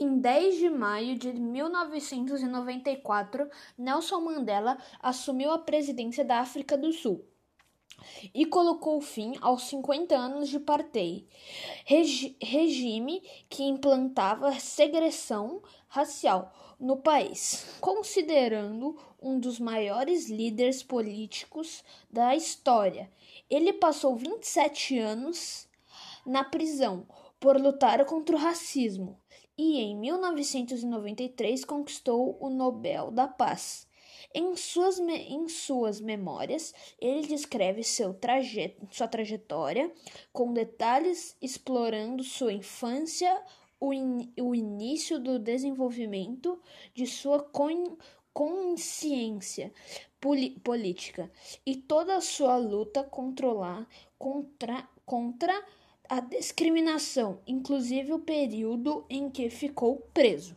Em 10 de maio de 1994, Nelson Mandela assumiu a presidência da África do Sul e colocou fim aos 50 anos de apartheid, regi regime que implantava segregação racial no país, considerando um dos maiores líderes políticos da história. Ele passou 27 anos na prisão por lutar contra o racismo e em 1993 conquistou o Nobel da Paz. Em suas, em suas memórias, ele descreve seu trajet, sua trajetória com detalhes explorando sua infância, o, in, o início do desenvolvimento de sua con, consciência política e toda a sua luta controlar, contra, contra a discriminação, inclusive o período em que ficou preso.